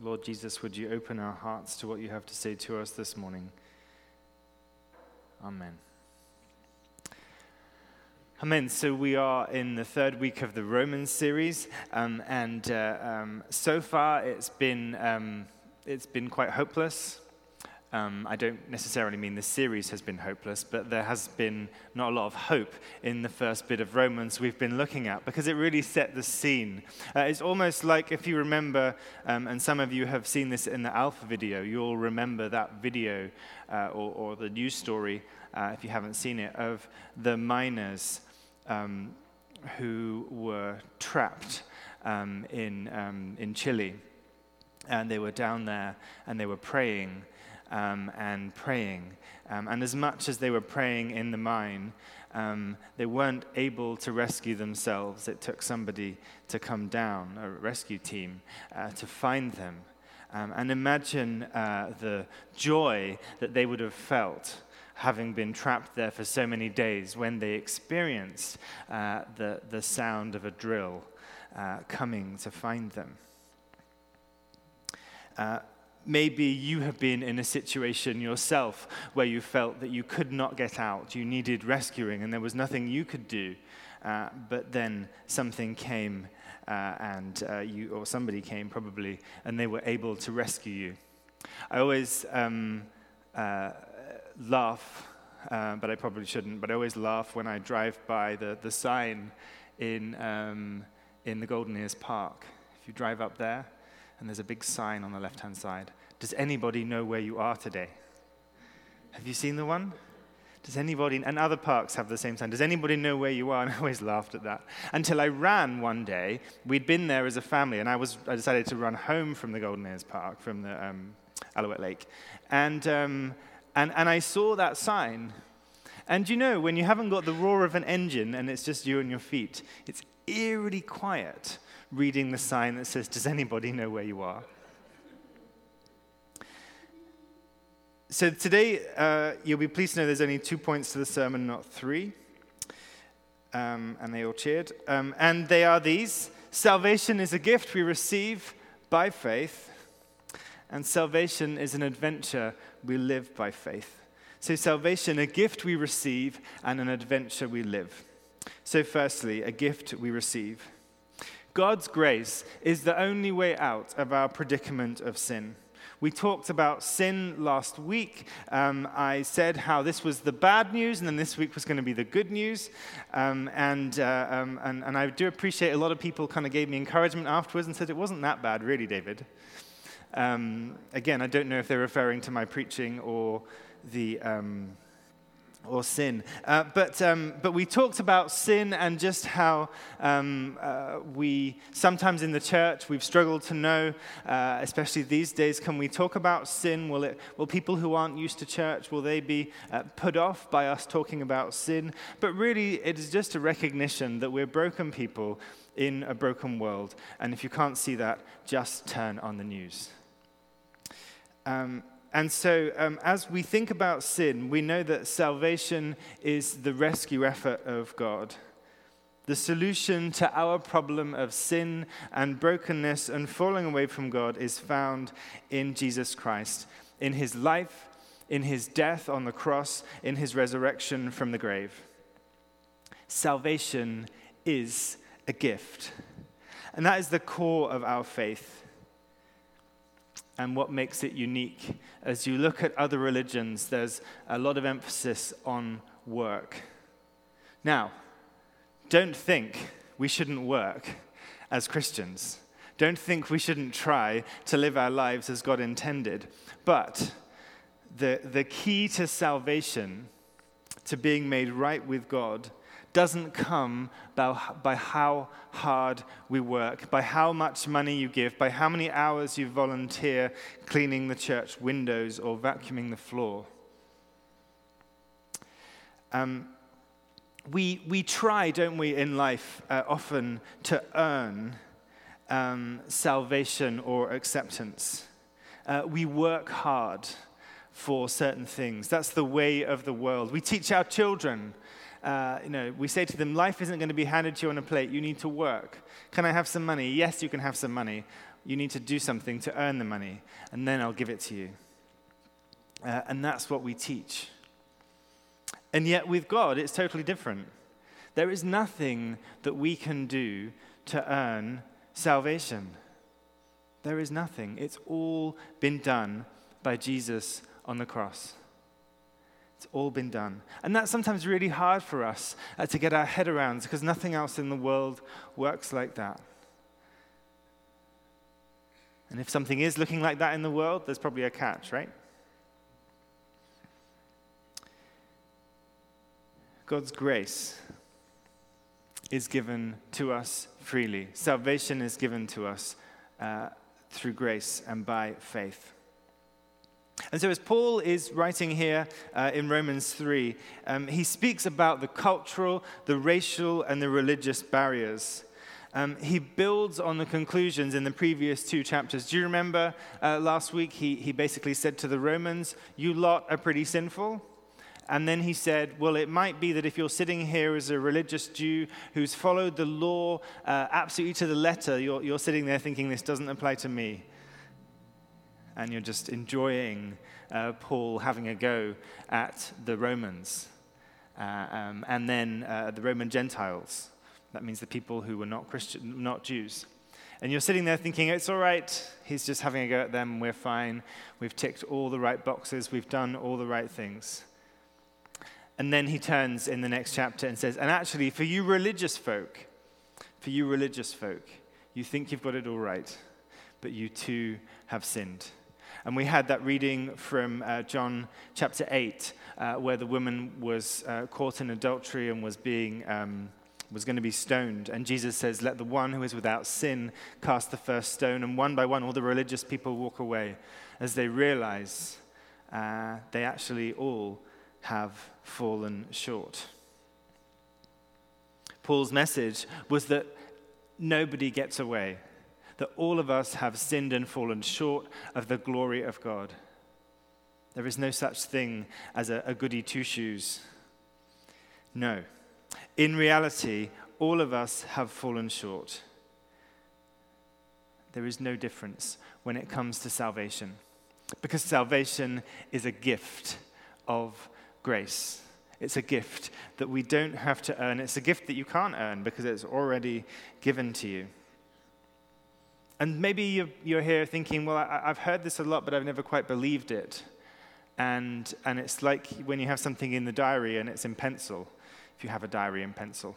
Lord Jesus, would you open our hearts to what you have to say to us this morning? Amen. Amen. So we are in the third week of the Romans series, um, and uh, um, so far it's been um, it's been quite hopeless. Um, I don't necessarily mean the series has been hopeless, but there has been not a lot of hope in the first bit of Romans we've been looking at because it really set the scene. Uh, it's almost like if you remember, um, and some of you have seen this in the Alpha video, you'll remember that video uh, or, or, the news story, uh, if you haven't seen it, of the miners um, who were trapped um, in, um, in Chile. And they were down there and they were praying um, and praying. Um, and as much as they were praying in the mine, um, they weren't able to rescue themselves. It took somebody to come down, a rescue team, uh, to find them. Um, and imagine uh, the joy that they would have felt having been trapped there for so many days when they experienced uh, the, the sound of a drill uh, coming to find them. Maybe you have been in a situation yourself where you felt that you could not get out, you needed rescuing, and there was nothing you could do. Uh, but then something came, uh, and uh, you, or somebody came probably, and they were able to rescue you. I always um, uh, laugh, uh, but I probably shouldn't, but I always laugh when I drive by the, the sign in, um, in the Golden Ears Park. If you drive up there, and there's a big sign on the left hand side. Does anybody know where you are today? Have you seen the one? Does anybody, and other parks have the same sign, does anybody know where you are? And I always laughed at that. Until I ran one day. We'd been there as a family, and I, was, I decided to run home from the Golden Ears Park, from the um, Alouette Lake. And, um, and, and I saw that sign. And you know, when you haven't got the roar of an engine and it's just you and your feet, it's eerily quiet reading the sign that says, Does anybody know where you are? So today, uh, you'll be pleased to know there's only two points to the sermon, not three. Um, and they all cheered. Um, and they are these Salvation is a gift we receive by faith, and salvation is an adventure we live by faith. So, salvation, a gift we receive, and an adventure we live. So, firstly, a gift we receive. God's grace is the only way out of our predicament of sin. We talked about sin last week. Um, I said how this was the bad news, and then this week was going to be the good news. Um, and, uh, um, and, and I do appreciate a lot of people kind of gave me encouragement afterwards and said it wasn't that bad, really, David. Um, again, I don't know if they're referring to my preaching or the um, or sin. Uh, but, um, but we talked about sin and just how um, uh, we, sometimes in the church, we've struggled to know, uh, especially these days, can we talk about sin? Will, it, will people who aren't used to church, will they be uh, put off by us talking about sin? But really, it is just a recognition that we're broken people in a broken world. And if you can't see that, just turn on the news. Um, and so, um, as we think about sin, we know that salvation is the rescue effort of God. The solution to our problem of sin and brokenness and falling away from God is found in Jesus Christ, in his life, in his death on the cross, in his resurrection from the grave. Salvation is a gift. And that is the core of our faith and what makes it unique. As you look at other religions, there's a lot of emphasis on work. Now, don't think we shouldn't work as Christians. Don't think we shouldn't try to live our lives as God intended. But the, the key to salvation, to being made right with God, doesn't come by, by how hard we work, by how much money you give, by how many hours you volunteer cleaning the church windows or vacuuming the floor. Um, we, we try, don't we, in life uh, often to earn um, salvation or acceptance. Uh, we work hard for certain things. That's the way of the world. We teach our children uh, you know, we say to them, life isn't going to be handed to you on a plate. You need to work. Can I have some money? Yes, you can have some money. You need to do something to earn the money, and then I'll give it to you. Uh, and that's what we teach. And yet, with God, it's totally different. There is nothing that we can do to earn salvation. There is nothing. It's all been done by Jesus on the cross. It's all been done. And that's sometimes really hard for us uh, to get our head around because nothing else in the world works like that. And if something is looking like that in the world, there's probably a catch, right? God's grace is given to us freely. Salvation is given to us uh, through grace and by faith. And so, as Paul is writing here uh, in Romans 3, um, he speaks about the cultural, the racial, and the religious barriers. Um, he builds on the conclusions in the previous two chapters. Do you remember uh, last week he, he basically said to the Romans, You lot are pretty sinful? And then he said, Well, it might be that if you're sitting here as a religious Jew who's followed the law uh, absolutely to the letter, you're, you're sitting there thinking, This doesn't apply to me and you're just enjoying uh, Paul having a go at the Romans uh, um, and then uh, the Roman Gentiles. That means the people who were not Christian, not Jews. And you're sitting there thinking, it's all right, he's just having a go at them, we're fine, we've ticked all the right boxes, we've done all the right things. And then he turns in the next chapter and says, and actually, for you religious folk, for you religious folk, you think you've got it all right, but you too have sinned. And we had that reading from uh, John chapter 8, uh, where the woman was uh, caught in adultery and was being. Um, was going to be stoned. And Jesus says, Let the one who is without sin cast the first stone. And one by one, all the religious people walk away as they realize uh, they actually all have fallen short. Paul's message was that nobody gets away that all of us have sinned and fallen short of the glory of God. There is no such thing as a, a goody two shoes. No. In reality, all of us have fallen short. There is no difference when it comes to salvation because salvation is a gift of grace. It's a gift that we don't have to earn. It's a gift that you can't earn because it's already given to you. And maybe you're, you're here thinking, well, I, have heard this a lot, but I've never quite believed it. And, and it's like when you have something in the diary and it's in pencil, if you have a diary in pencil.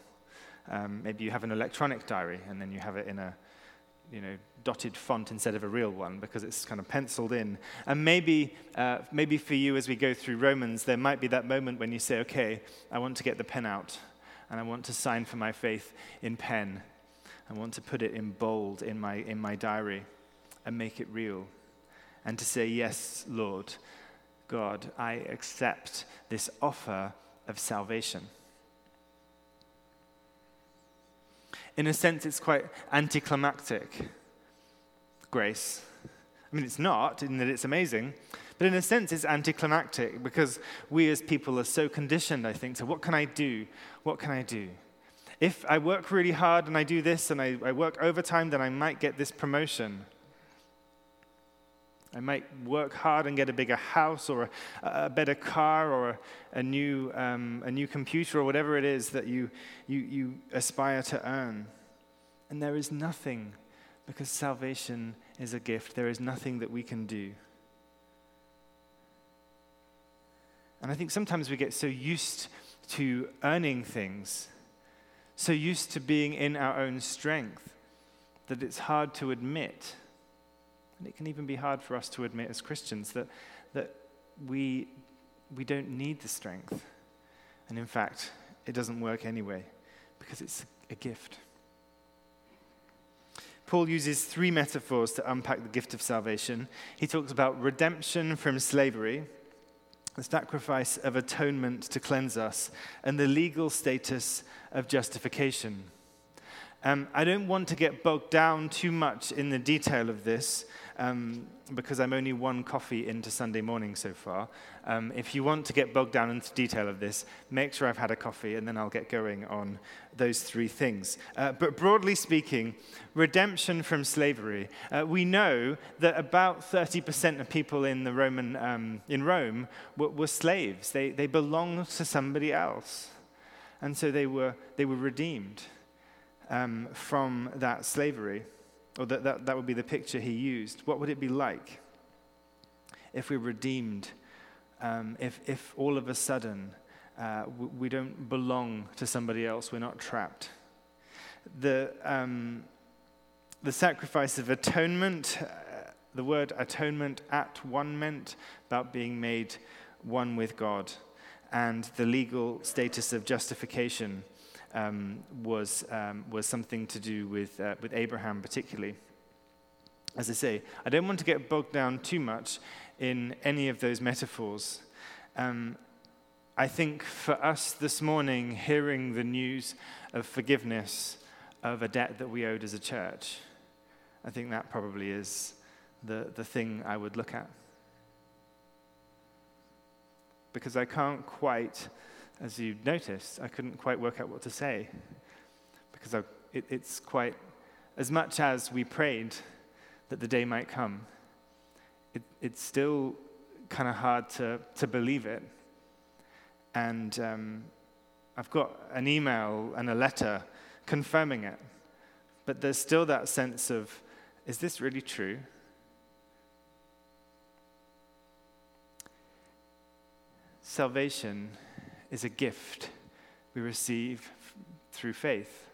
Um, maybe you have an electronic diary and then you have it in a you know, dotted font instead of a real one because it's kind of penciled in. And maybe, uh, maybe for you as we go through Romans, there might be that moment when you say, okay, I want to get the pen out and I want to sign for my faith in pen. I want to put it in bold in my, in my diary and make it real. And to say, Yes, Lord, God, I accept this offer of salvation. In a sense, it's quite anticlimactic, grace. I mean, it's not in that it's amazing, but in a sense, it's anticlimactic because we as people are so conditioned, I think, to what can I do? What can I do? If I work really hard and I do this and I, I work overtime, then I might get this promotion. I might work hard and get a bigger house or a, a better car or a, a new, um, a new computer or whatever it is that you, you, you aspire to earn. And there is nothing, because salvation is a gift, there is nothing that we can do. And I think sometimes we get so used to earning things so used to being in our own strength that it's hard to admit. And it can even be hard for us to admit as Christians that, that we, we don't need the strength. And in fact, it doesn't work anyway because it's a gift. Paul uses three metaphors to unpack the gift of salvation. He talks about redemption from slavery, the sacrifice of atonement to cleanse us, and the legal status of justification. Um, I don't want to get bogged down too much in the detail of this, um, because I'm only one coffee into Sunday morning so far. Um, if you want to get bogged down into detail of this, make sure I've had a coffee and then I'll get going on those three things. Uh, but broadly speaking, redemption from slavery. Uh, we know that about 30% of people in, the Roman, um, in Rome were, were slaves, they, they belonged to somebody else. And so they were, they were redeemed um, from that slavery. Or that, that, that would be the picture he used. What would it be like if we're redeemed, um, if, if all of a sudden uh, we, we, don't belong to somebody else, we're not trapped? The, um, the sacrifice of atonement, uh, the word atonement at one meant about being made one with God, and the legal status of justification um, was, um, was something to do with, uh, with Abraham, particularly. As I say, I don't want to get bogged down too much in any of those metaphors. Um, I think for us this morning, hearing the news of forgiveness of a debt that we owed as a church, I think that probably is the, the thing I would look at. Because I can't quite as you noticed, I couldn't quite work out what to say because I, it, it's quite, as much as we prayed that the day might come, it, it's still kind of hard to, to believe it. And um, I've got an email and a letter confirming it, but there's still that sense of, is this really true? Salvation is a gift we receive through faith.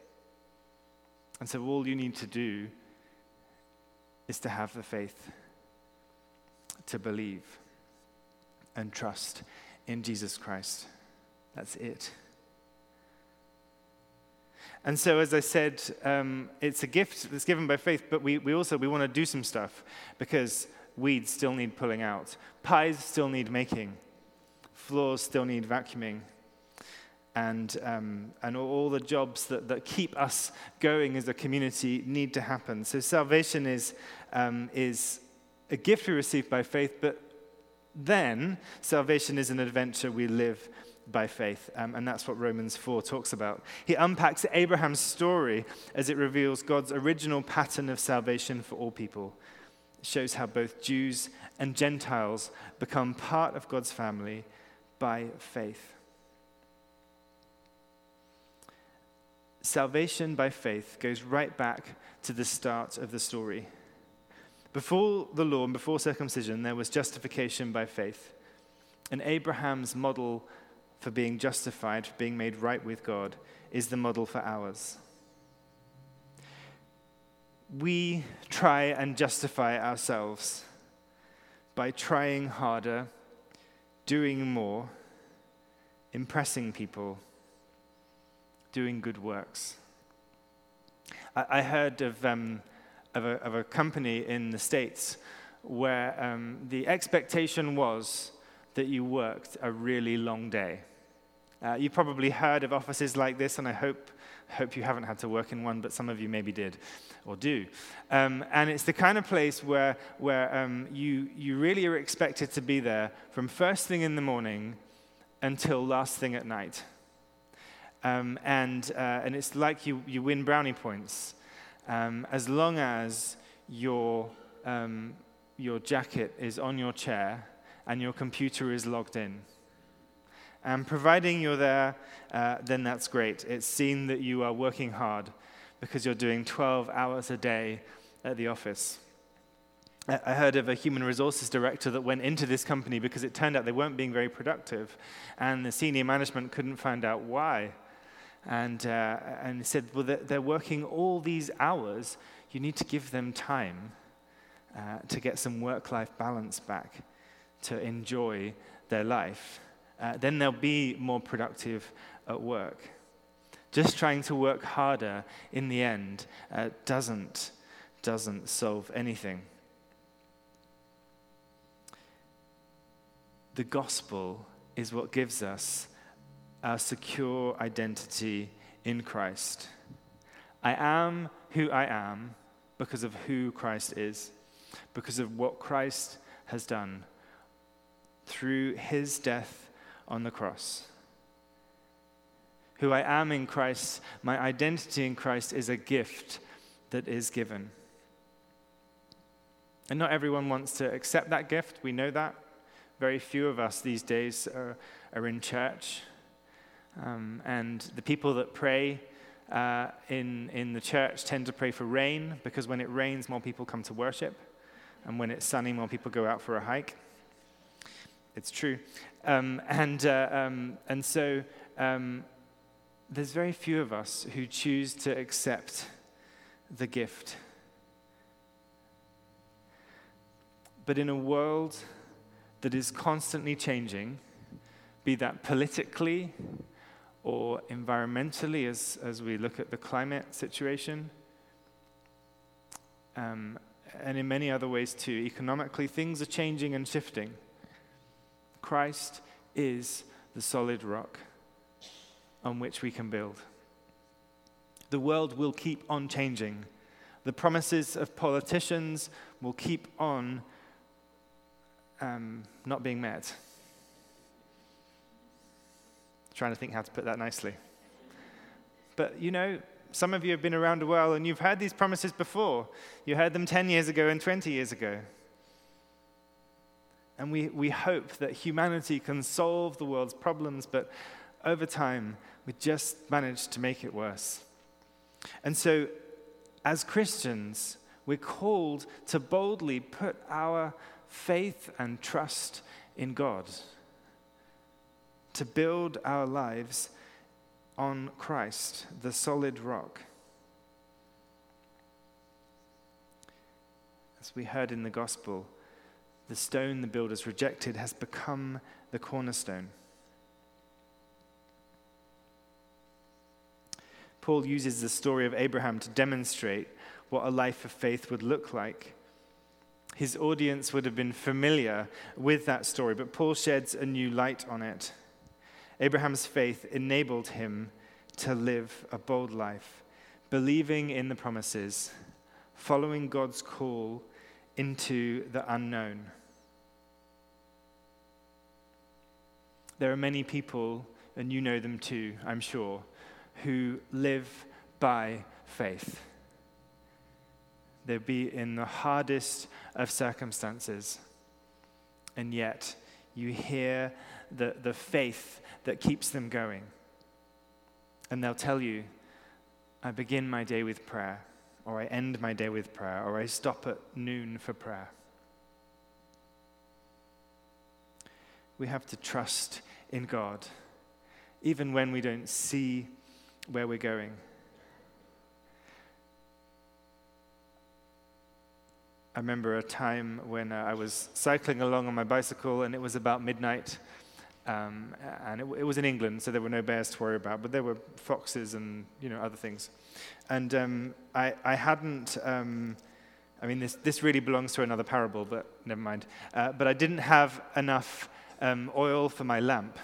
And so all you need to do is to have the faith to believe and trust in Jesus Christ. That's it. And so, as I said, um, it's a gift that's given by faith, but we, we also we want to do some stuff because weeds still need pulling out, pies still need making floors still need vacuuming. And, um, and all the jobs that, that keep us going as a community need to happen. So, salvation is, um, is a gift we receive by faith, but then salvation is an adventure we live by faith. Um, and that's what Romans 4 talks about. He unpacks Abraham's story as it reveals God's original pattern of salvation for all people. It shows how both Jews and Gentiles become part of God's family by faith. Salvation by faith goes right back to the start of the story. Before the law and before circumcision, there was justification by faith. And Abraham's model for being justified, for being made right with God, is the model for ours. We try and justify ourselves by trying harder doing more, impressing people, doing good works. I, I heard of, um, of, a, of, a, company in the States where um, the expectation was that you worked a really long day. Uh, you probably heard of offices like this, and I hope, hope you haven't had to work in one, but some of you maybe did or do. Um, and it's the kind of place where, where um, you, you really are expected to be there from first thing in the morning until last thing at night. Um, and, uh, and it's like you, you win brownie points um, as long as your, um, your jacket is on your chair and your computer is logged in. And providing you're there, uh, then that's great. It's seen that you are working hard because you're doing 12 hours a day at the office. I heard of a human resources director that went into this company because it turned out they weren't being very productive, and the senior management couldn't find out why. And, uh, and said, Well, they're, working all these hours. You need to give them time uh, to get some work life balance back, to enjoy their life. Uh, then they'll be more productive at work. Just trying to work harder in the end uh, doesn't, doesn't solve anything. The gospel is what gives us our secure identity in Christ. I am who I am because of who Christ is. because of what Christ has done through his death on the cross. Who I am in Christ, my identity in Christ is a gift that is given. And not everyone wants to accept that gift. We know that. Very few of us these days are, are in church. Um, and the people that pray uh, in, in the church tend to pray for rain because when it rains, more people come to worship. And when it's sunny, more people go out for a hike. It's true. Um, and, uh, um, and so um, there's very few of us who choose to accept the gift. But in a world that is constantly changing, be that politically or environmentally, as, as we look at the climate situation, um, and in many other ways too, economically, things are changing and shifting. Christ is the solid rock on which we can build. The world will keep on changing. The promises of politicians will keep on um, not being met. Trying to think how to put that nicely. But you know, some of you have been around a while and you've heard these promises before. You heard them 10 years ago and 20 years ago. And we, we hope that humanity can solve the world's problems, but over time, we just manage to make it worse. And so, as Christians, we're called to boldly put our faith and trust in God, to build our lives on Christ, the solid rock. As we heard in the gospel, the stone the builders rejected has become the cornerstone. Paul uses the story of Abraham to demonstrate what a life of faith would look like. His audience would have been familiar with that story, but Paul sheds a new light on it. Abraham's faith enabled him to live a bold life, believing in the promises, following God's call into the unknown. There are many people, and you know them too, I'm sure, who live by faith. They'll be in the hardest of circumstances, and yet you hear the, the faith that keeps them going. And they'll tell you, I begin my day with prayer, or I end my day with prayer, or I stop at noon for prayer. We have to trust in God, even when we don't see where we're going. I remember a time when uh, I was cycling along on my bicycle and it was about midnight um, and it, it, was in England, so there were no bears to worry about, but there were foxes and you know other things. And um, I, I, hadn't. Um, I mean, this, this really belongs to another parable, but never mind. Uh, but I didn't have enough um, oil for my lamp.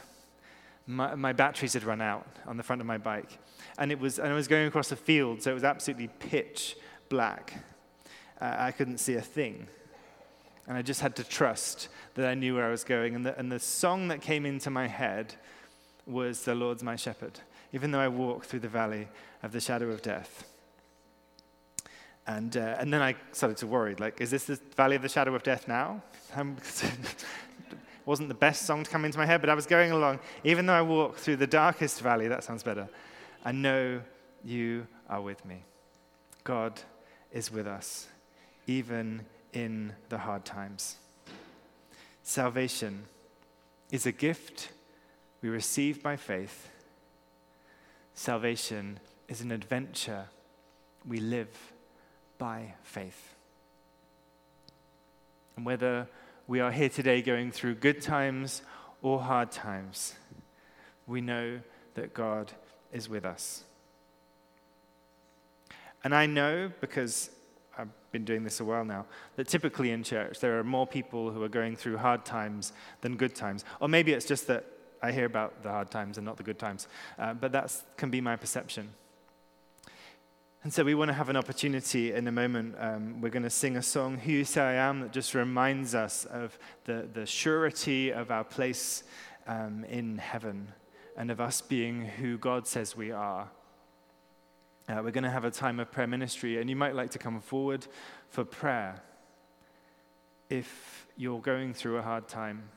My, my, batteries had run out on the front of my bike, and it was. And I was going across a field, so it was absolutely pitch black. Uh, I couldn't see a thing. And I just had to trust that I knew where I was going. And the, and the song that came into my head was The Lord's My Shepherd, even though I walk through the valley of the shadow of death. And, uh, and then I started to worry like, is this the valley of the shadow of death now? wasn't the best song to come into my head, but I was going along. Even though I walk through the darkest valley, that sounds better, I know you are with me. God is with us, even in the hard times. Salvation is a gift we receive by faith. Salvation is an adventure we live by faith. And whether we are here today going through good times or hard times, we know that God is with us. And I know because I've been doing this a while now, that typically in church there are more people who are going through hard times than good times. Or maybe it's just that I hear about the hard times and not the good times. Uh, but that can be my perception. And so we want to have an opportunity in a moment. Um, we're going to sing a song, Who You Say I Am, that just reminds us of the, the surety of our place um, in heaven and of us being who God says we are. Uh, we're going to have a time of prayer ministry, and you might like to come forward for prayer if you're going through a hard time.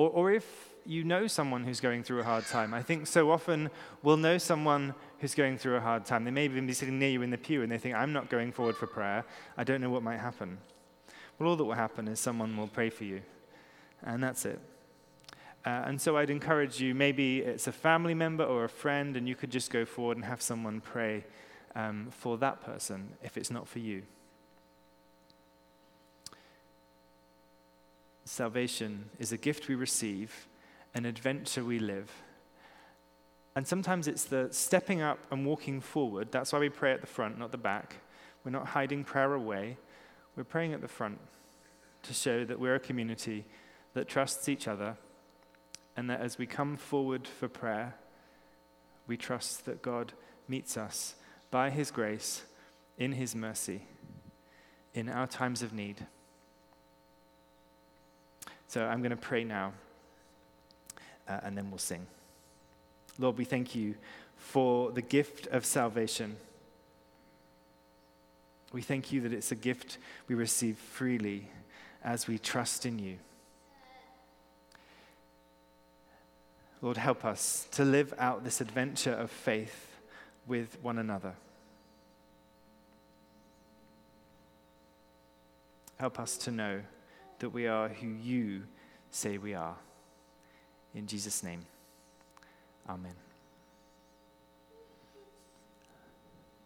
Or, or if you know someone who's going through a hard time. I think so often we'll know someone who's going through a hard time. They may even be sitting near you in the pew and they think, I'm not going forward for prayer. I don't know what might happen. Well, all that will happen is someone will pray for you. And that's it. Uh, and so I'd encourage you, maybe it's a family member or a friend, and you could just go forward and have someone pray um, for that person if it's not for you. Salvation is a gift we receive, an adventure we live. And sometimes it's the stepping up and walking forward. That's why we pray at the front, not the back. We're not hiding prayer away. We're praying at the front to show that we're a community that trusts each other and that as we come forward for prayer, we trust that God meets us by His grace, in His mercy, in our times of need. So I'm going to pray now, uh, and then we'll sing. Lord, we thank you for the gift of salvation. We thank you that it's a gift we receive freely as we trust in you. Lord, help us to live out this adventure of faith with one another. Help us to know that we are who you say we are. In Jesus' name, amen.